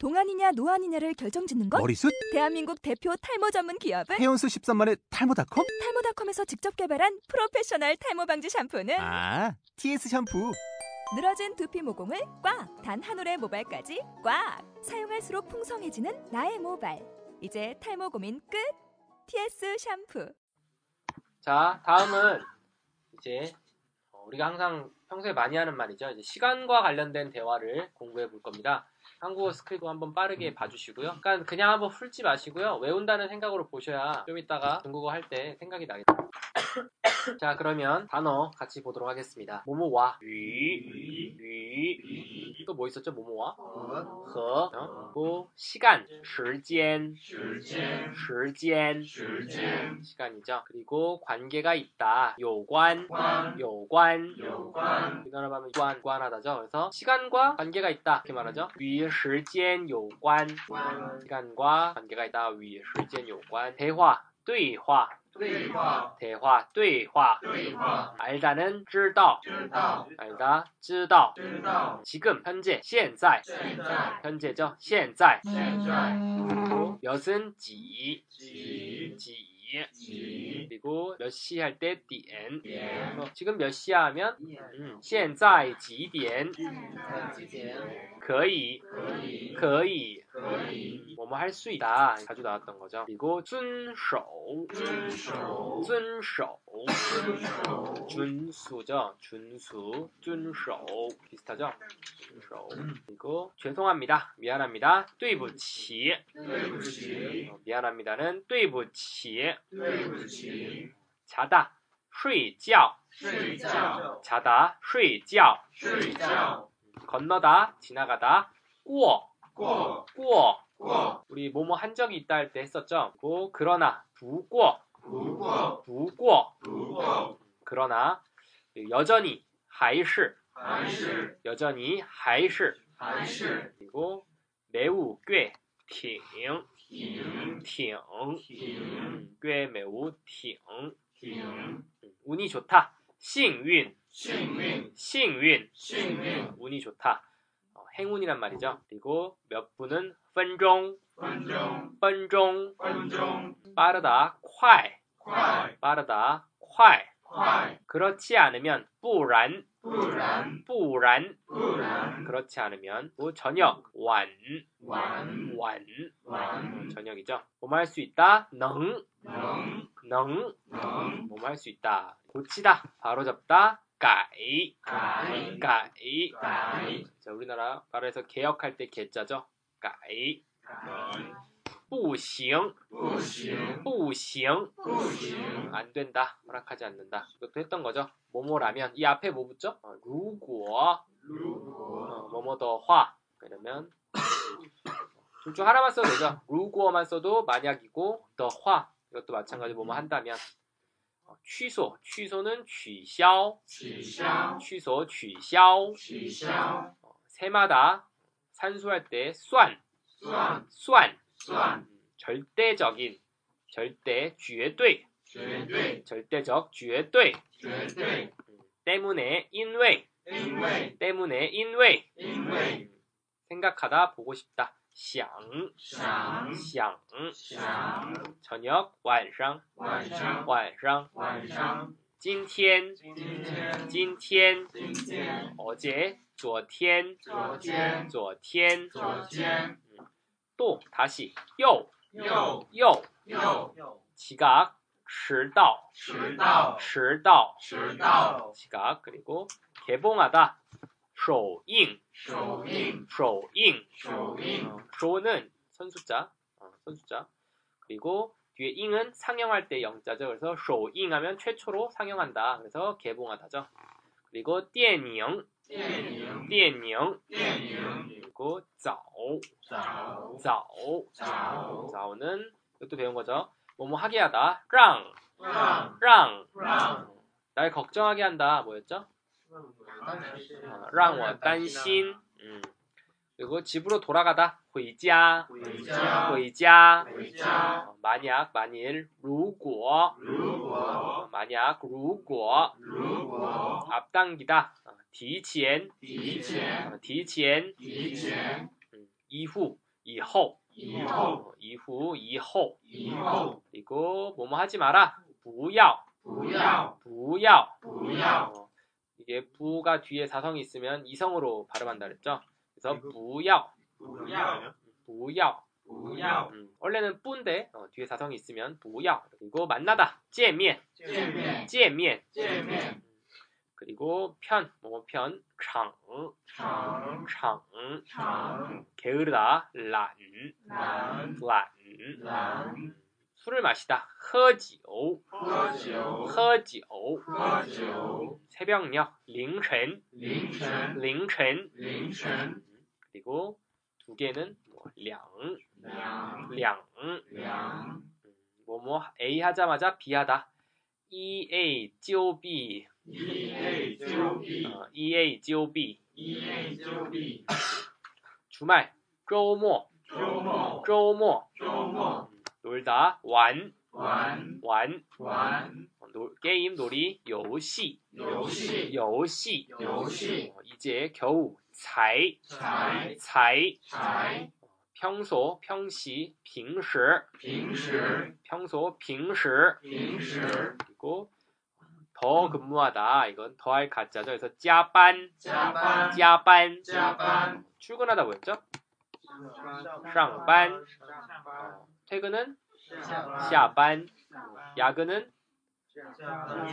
동안이냐 노안이냐를 결정짓는 것? 머리숱? 대한민국 대표 탈모 전문 기업은 해온수 13만의 탈모닷컴? 탈모닷컴에서 직접 개발한 프로페셔널 탈모 방지 샴푸는 아, TS 샴푸. 늘어진 두피 모공을 꽉! 단 한 올의 모발까지 꽉! 사용할수록 풍성해지는 나의 모발. 이제 탈모 고민 끝! TS 샴푸. 자, 다음은 이제 어, 우리가 항상 평소에 많이 하는 말이죠. 이제 시간과 관련된 대화를 공부해 볼 겁니다. 한국어 스크립트 한번 빠르게 봐주시고요. 그러니까 그냥 한번 풀지 마시고요. 외운다는 생각으로 보셔야 좀 이따가 중국어 할 때 생각이 나겠다. 자, 그러면 단어 같이 보도록 하겠습니다. 모모와 위, 위, 또 뭐 있었죠? 모모와 和, 어? 그리고 시간, 时间, 时间, 시간이죠. 그리고 관계가 있다. 有关, 有关, 우리나라 하면 관, 관하다죠. 그래서 시간과 관계가 있다. 이렇게 말하죠. 与时间有关, 시간과 관계가 있다. 与时间有关. 대화, 对话, 对话， 대화, 对话. 对话， 알다는 知道,知道， 알다, 知道.知道， 지금, 현재, 现在. 现在， 현재죠. 现在. 现在， 그리고 몇은 几,几，几. 几， 그리고 몇 시 할 때 点. 点， 그래서 지금 몇 시야 하면 음, 现在几点?几点？可以,可以，可以.可以， 뭐뭐 할 수 있다. 자주 나왔던 거죠. 그리고 遵守,遵守，遵守,遵守， 준수죠. 준수, 遵守 비슷하죠. 遵守 그리고 죄송합니다. 미안합니다. 对不起.对不起， 어, 미안합니다는 对不起. 对不起， 자다, 睡觉.睡觉， 자다, 睡觉.睡觉， 건너다, 지나가다, 过,过，过. 过， 우리 뭐뭐 한 적이 있다 할 때 했었죠. 그리고 그러나, 不过,不过，不过. 不过， 그러나 여전히 还是还是， 여전히 还是还是， 그리고 매우 꽤挺 挺，挺挺， 음, 꽤 매우 挺 挺， 음, 운이 좋다 幸运幸运，幸运幸运， 운이 좋다 어, 행운이란 말이죠 그리고 몇 분은 分钟分钟，分钟分钟， 빠르다 快快， 빠르다 快快， 아, 그렇지 않으면 뿌란 뿌란 그렇지 않으면 뭐 저녁 완완완 저녁이죠. 뭐할 수 있다. 능능 뭐뭐할 수 있다. 고치다. 바로 잡다. 까이 까이 자 우리나라 말에서 개혁할 때 개자죠. 까이 不行不行，不行不行， 안 된다. 허락하지 않는다. 이것도 했던 거죠. 뭐뭐라면 이 앞에 뭐 붙죠? 어, 如果如果， 어, 뭐뭐 더화 그러면 둘 중 하나만 써도 되죠. 如果만 써도 만약이고 더화 이것도 마찬가지 뭐뭐 한다면 어, 취소 취소는 取消取消， 취소 取消取消， 어, 세마다 산수할 때 算, 算， 算 算， 음, 절대적인 절대 绝对绝对， 절대적 绝对绝对， 음, 때문에 因为因为， 때문에 因为因为， 음, 생각하다 보고 싶다 想想，想想， 저녁 晚上晚上，晚上晚上，今天今天，今天今天， 어제 昨天昨天，昨天昨天， 또 다시 又又，又又， 지각 迟到迟到，迟到迟到， 지각 그리고 개봉하다 首映首映，首映首映， 어, 쇼는 선수자 어, 선수자 그리고 뒤에 잉은 상영할 때 영자죠 그래서 쇼잉하면 최초로 상영한다 그래서 개봉하다죠 그리고 电影 电影，电影电影， 그리고 早早，早早， 早는 이것도 배운 거죠 뭐뭐 하게 하다 让让，让让， 날 걱정하게 한다 뭐였죠 让， 让我担心 음. 그리고 집으로 돌아가다 回家回家，回家回家， 어, 만약 만일 如果如果， 어, 만약 如果如果， 앞당기다 어, 提前提前， 어, 提前提前， 음, 이후 이후, 以后 어, 이후, 이후. 以后 그리고 뭐뭐 하지 마라. 不要,不要不要.不要 어, 이게 부가 뒤에 사성이 있으면 이성으로 발음한다 그랬죠. 그래서 이거- 不要, 不要不要.不要 음, 원래는 뿌인데 어, 뒤에 사성이 있으면 不要. 그리고 만나다. 见面,见面见面.见面 그리고 편, 뭐뭐 편, 场,长 场, 长 게으르다, 懒,懒懒. 懒 술을 마시다, 喝酒,喝酒喝酒. 喝酒 새벽녘, 凌晨,凌晨凌晨. 凌晨 그리고 두 개는 뭐, 两,两两. 两 뭐뭐 A 하자마자 B 하다. E A 揪 B, 一 A 九 B 어, E A 揪 B. 一 A 九 B 주말, 周末,周末周末.周末 놀다, 玩,玩玩. 玩 어, 놀- 게임, 놀이, 游戏,游戏游戏.游戏 어, 이제 겨우 才,才才. 才 평소, 평시, 平时,平时 평소, 平时. 平时 그리고 더 근무하다. 이건 더할 가짜죠. 그래서 加班,加班加班.加班 출근하다 뭐였죠? 上班. 어, 퇴근은 下班. 야근은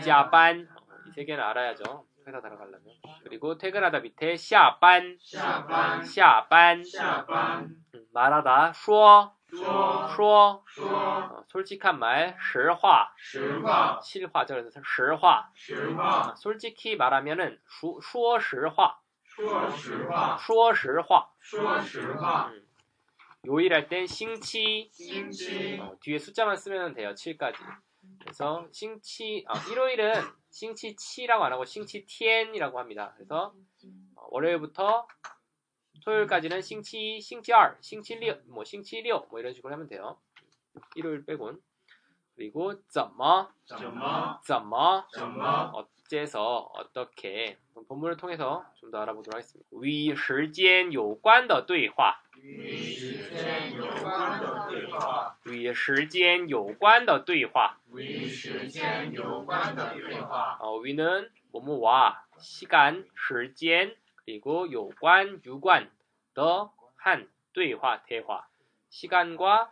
加班. 이 세 개는 알아야죠. 회사 들어가려면. 그리고 퇴근하다 밑에 下班,下班下班.下班 음, 말하다 说,说说. 说 어, 솔직한 말 实话.实话 실화죠. 그래서 实话.实话 솔직히 말하면은 说说实话.说实话说实话.说实话 음. 요일할 땐 싱치 星期 어, 뒤에 숫자만 쓰면 돼요. 7까지. 그래서 싱치 아, 일요일은 星期七라고 안 하고 星期天이라고 합니다. 그래서 어, 월요일부터 토요일까지는 星期 星期二, 星期六, 뭐 星期六 뭐 이런 식으로 하면 돼요. 일요일 빼곤. 그리고 怎么, 怎么, 怎么, 어째서 어떻게 본문을 통해서 좀 더 알아보도록 하겠습니다. 与时间有关的对话. 与时间有关的对话. 위 시간 요관의 대화. 위는 뭐뭐와 시간, 시간 그리고 요관, 유관, 더한 대화, 대화. 시간과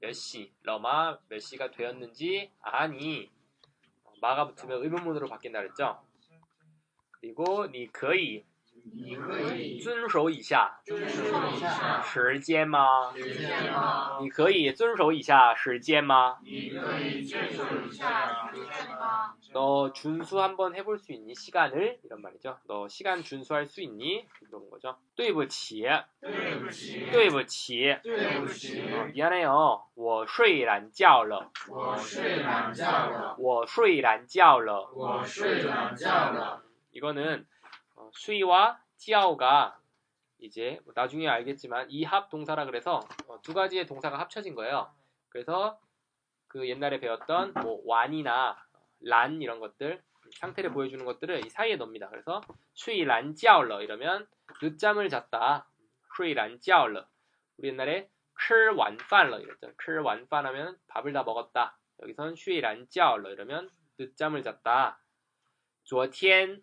몇 시, 러마 몇 시가 되었는지 아니 마가 붙으면 의문문으로 바뀐다 그랬죠. 그리고 니 거의 遵守一下遵守一下时间吗?时间吗你可以遵守一下时间吗?你可以遵守一下时间吗 너 준수 한번 해볼 수 있니? 시간을? 이런 말이죠. 너 시간 준수할 수 있니? 이런 거죠. 对不起,对不起对不起,对不起 어, 미안해요. 我睡懒觉了.我睡懒觉了我睡懒觉了.我睡懒觉了 이거는 어, 수이와 티아오가 이제 뭐 나중에 알겠지만 이합 동사라 그래서 어, 두 가지의 동사가 합쳐진 거예요. 그래서 그 옛날에 배웠던 뭐 완이나 란 이런 것들 상태를 보여주는 것들을 이 사이에 넣습니다. 그래서 수이 란 지아올러 이러면 늦잠을 잤다. 수이 란 지아올러 우리 옛날에 클 완판러 이랬죠. 클 완판하면 밥을 다 먹었다. 여기선 수이 란 찌아올러 이러면 늦잠을 잤다. 昨天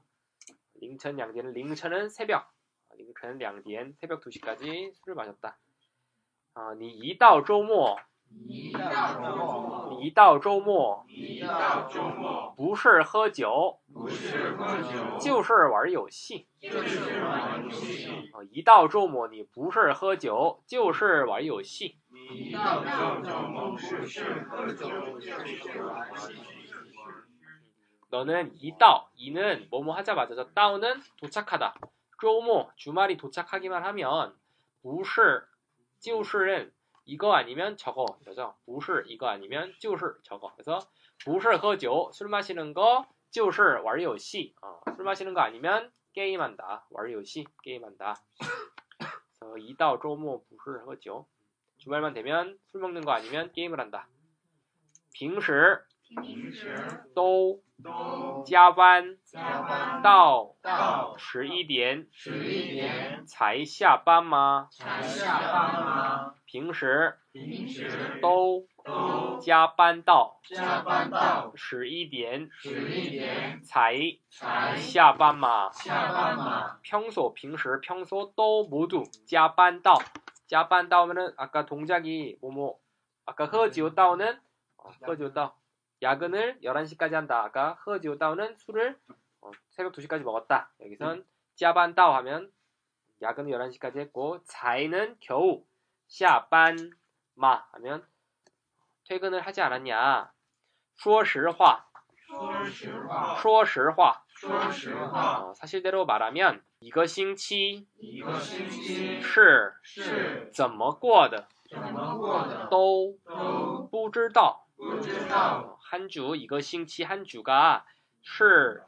凌晨两点 凌晨은 새벽 어, 凌晨两点 새벽 2시까지 술을 마셨다 啊，你一到周末，一到周末，你一到周末一到周末，不是喝酒不是喝酒，就是玩游戏。就是玩游戏。啊，一到周末你不是喝酒就是玩游戏。一到周末，不是喝酒，就是玩游戏。 너는 이다 이는 뭐뭐 하자마자 다운은 도착하다. 조모 주말이 도착하기만 하면 不是 就是는 이거 아니면 저거 이러죠. 不是 이거 아니면 就是 저거. 그래서 不是喝酒술 마시는 거 就是玩游戏. 어, 술 마시는 거 아니면 게임한다. 玩游戏 게임한다. 그래서 이다 조모 不是喝酒. 주말만 되면 술 먹는 거 아니면 게임을 한다. 平时平时都 都加班加班到到十一点十一点才下班吗？才下班吗？平时平时都都加班到加班到十一点十一点才才下班吗？下班吗？ 평소平时 평소 또 모두 加班到 加班到면 아까 동작이 뭐뭐 아까 허지오 다우는 어, 허지오 다우 야근을 11시까지 한다. 아까 허지오 다우는 술을 어, 새벽 2시까지 먹었다. 여기선 加班 다우 하면 야근을 11시까지 했고 才는 겨우 下班마 하면 퇴근을 하지 않았냐. 说实话,说实话，说实话,说实话， 어, 사실대로 말하면 이거 星期一个星期是是怎么过的怎么过的都都不知道。不知道。 한 주 이거 星期 한 주가 是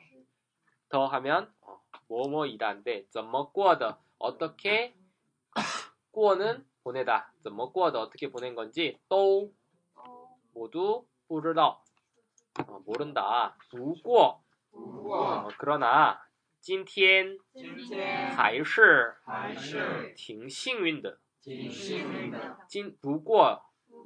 더하면 어, 뭐뭐이다인데 怎么过的 어떻게 过는 보내다 怎么过的 어떻게 보낸 건지 또 모두 不知道 어, 모른다 不过不过 어, 그러나 今天今天还是还是挺幸运的挺幸运的。今不过不过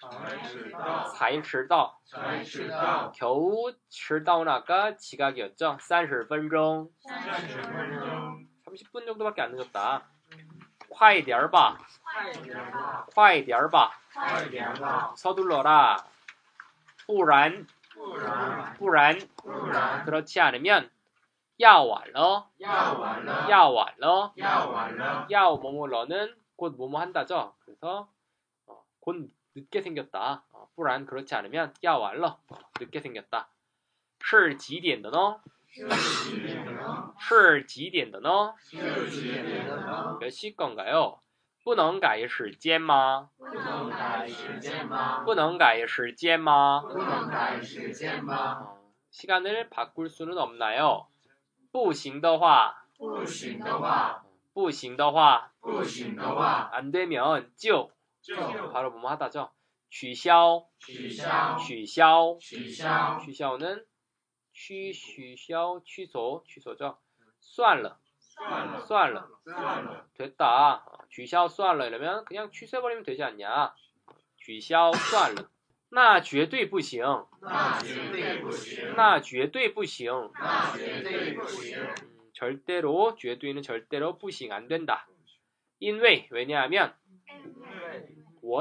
才知道，才迟到.才知道， 겨우 迟到는 아까 지각이었죠. 30分钟.三十分钟， 30분 정도밖에 안 늦었다. 快点儿吧.快点吧，快点儿吧.快点吧， 서둘러라. 不然,不然不然,不然 그렇지 않으면 要晚了,要晚了，要晚了,要晚了， 要뭐뭐러는 곧 뭐뭐 한다죠. 그래서 어, 곧 늦게 생겼다. 어, 不然 그렇지 않으면 要晚了. 어, 늦게 생겼다. 是几点的呢?是几点呢？是几点的呢?是几点呢？ 몇 시 건가요? 不能改时间吗?不能改时间吗？不能改时间吗?不能改时间吗？ 어, 시간을 바꿀 수는 없나요? 不行的话,不行的话，不行的话,不行的话， 안 되면 就就 바로 뭐뭐 하다죠. 取消,取消，取消,取消， 取消는 취, 取消, 취소, 취소죠. 算了,算了，算了,算了， 됐다. 取消算了 이러면 그냥 취소해버리면 되지 않냐. 取消算了.那绝对不行.那绝对不行，那绝对不行.那绝对不行， 음, 절대로 绝对는 절대로 不行 안 된다. 因为 왜냐하면 我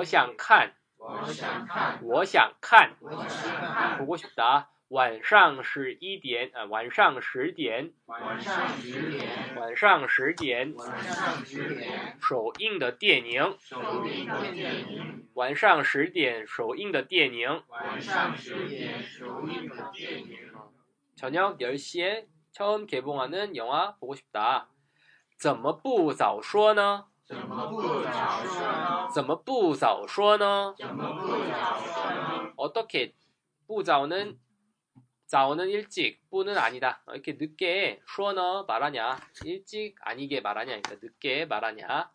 想看,我想看，我想看,我想看， 보고 싶다. 晚上十一点, 아, 晚上十点,晚上十点，晚上十点晚上十点，首映的电影,首映的电影，晚上十点首映的电影,晚上十点首映的电影， 저녁 10시에 처음 개봉하는 영화 보고 싶다. 怎么不早说呢? 怎么不早说呢？怎么不早说呢?怎么不早说呢？ 어떻게 부자오는 자오는 일찍 뿌는 아니다 어, 이렇게 늦게 쇼너 말하냐 일찍 아니게 말하냐 그러니까 늦게 말하냐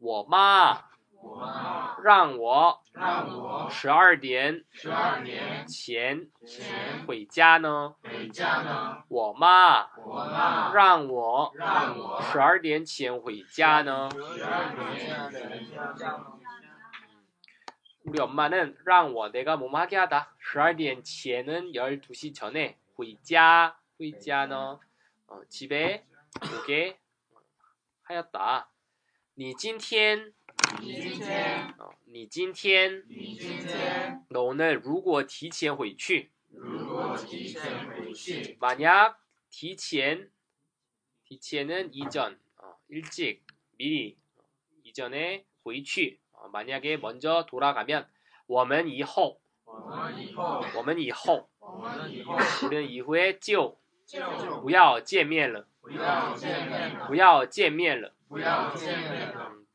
我妈 我妈 让我让我十二点十二年前前回家呢？回家呢，我妈我妈让我让我十二点前回家呢？十二年回家。 우리 엄마는 让我 내가 뭐뭐 하게 하다. 12点 前은 12시 전에 回家 回家는 어, 집에 오게 하였다. 你今天 你今天， 어, 你今天你今天 너 오늘 如果提前回去如果提前回去， 만약 提前 提前은 이전 어, 일찍 미리 어, 이전에 回去 어, 만약에 먼저 돌아가면 我们以后我们以后，我们以后我们以后 우리는 이후에 就就不要见面了不要见面了，不要见面了不要见面了。 음,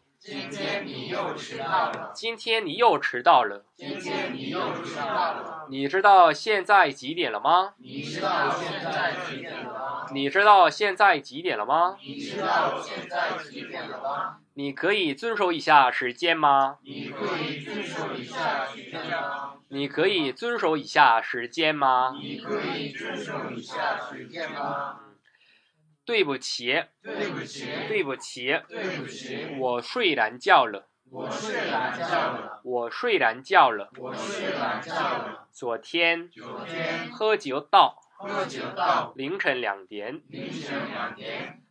今天你又迟到了，今天你又迟到了今天你又迟到了。你知道现在几点了吗你知道现在几点了吗？你知道现在几点了吗你知道现在几点了吗？你可以遵守一下时间吗？你可以遵守一下时间吗？你可以遵守一下时间吗？你可以遵守一下时间吗？对不起，对不起，对不起，对不起，我睡懒觉了，我睡懒觉了，我睡懒觉了。我睡懒觉了。昨天昨天喝酒到。喝酒到。凌晨两点，凌晨两点，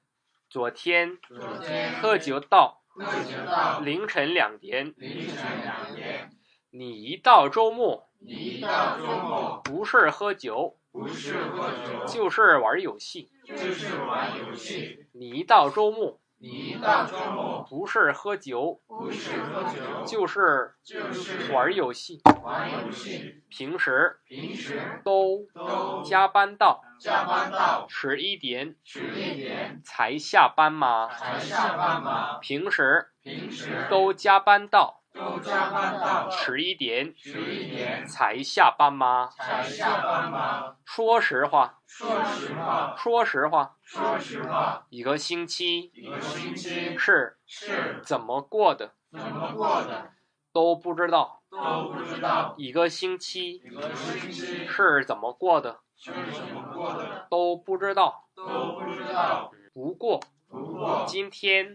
昨天昨天喝酒到。喝酒到。凌晨两点。凌晨两点。你一到周末你一到周末不是喝酒不是喝酒。就是玩游戏，就是玩游戏，你一到周末你一到周末。不是喝酒不是喝酒。就是就是玩游戏，玩游戏，平时平时都都加班到加班到十一点十一点。才下班吗？才下班吗？平时平时都加班到都加班到十一点十一点。才下班吗？才下班吗？说实话，说实话，说实话，说实话，一个星期。一个星期。是。是。怎么过的？怎么过的？都不知道，都不知道，一个星期。一个星期。是怎么过的？是怎么过的？都不知道。都不知道。不过不过今天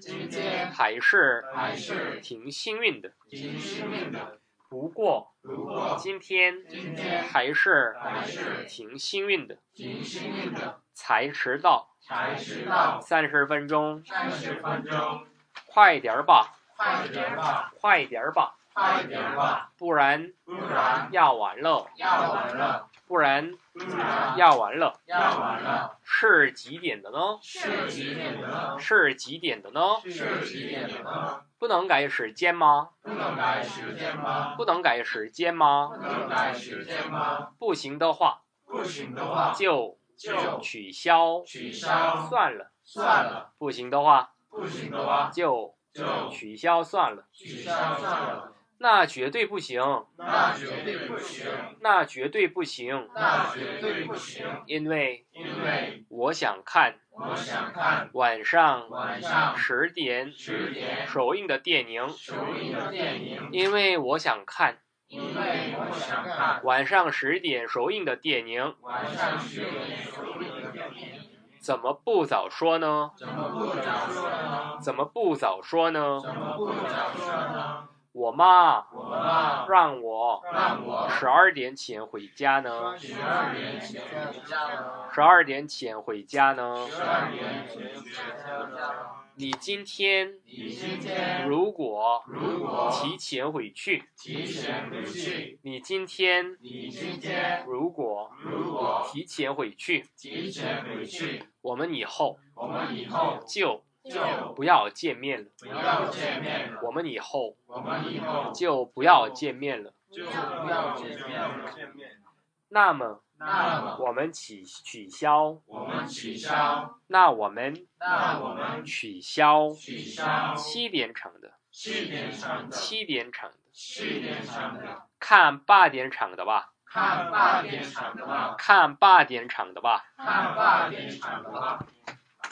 还是还是挺幸运的。不过今天还是还是挺幸运的。才迟到，才迟到。三十分钟，三十分钟，快点儿吧，快点儿吧，快点儿吧。快点吧，不然不然要晚了，要晚了，不然不然要完了。要完了。是几点的呢？是几点的呢？是几点的呢？是几点的呢？不能改时间吗？不能改时间吗？不能改时间吗不？能改时间吗？不行的话不行的话就就取消取消算了。算了，不行的话不行的话就就取消算了。取消算了。那绝对不行，那绝对不行，那绝对不行，那绝对不行，因为因为我想看我想看晚上晚上十点十点首映的电影，首映的电影，因为我想看因为我想看晚上十点首映的电影，晚上十点首映的电影。怎么不早说呢？怎么不早说呢？怎么不早说呢？怎么不早说呢？我妈我妈让我让我十二点前回家呢。十二点前回家呢。十二点前回家呢。十二点前回家呢。你今天你今天如果如果提前回去，提前回去，你今天你今天如果如果提前回去，提前回去，我们以后我们以后就就不要见面了。不要见面了。我们以后我们以后就不要见面了。就不要见面了。那么那么我们取取消，我们取消，那我们那我们取消取消七点场的，七点场的，七点场的，七点场的，看八点场的吧，看八点场的吧，看八点场的吧。看八点场的吧。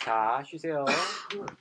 자, 쉬세요.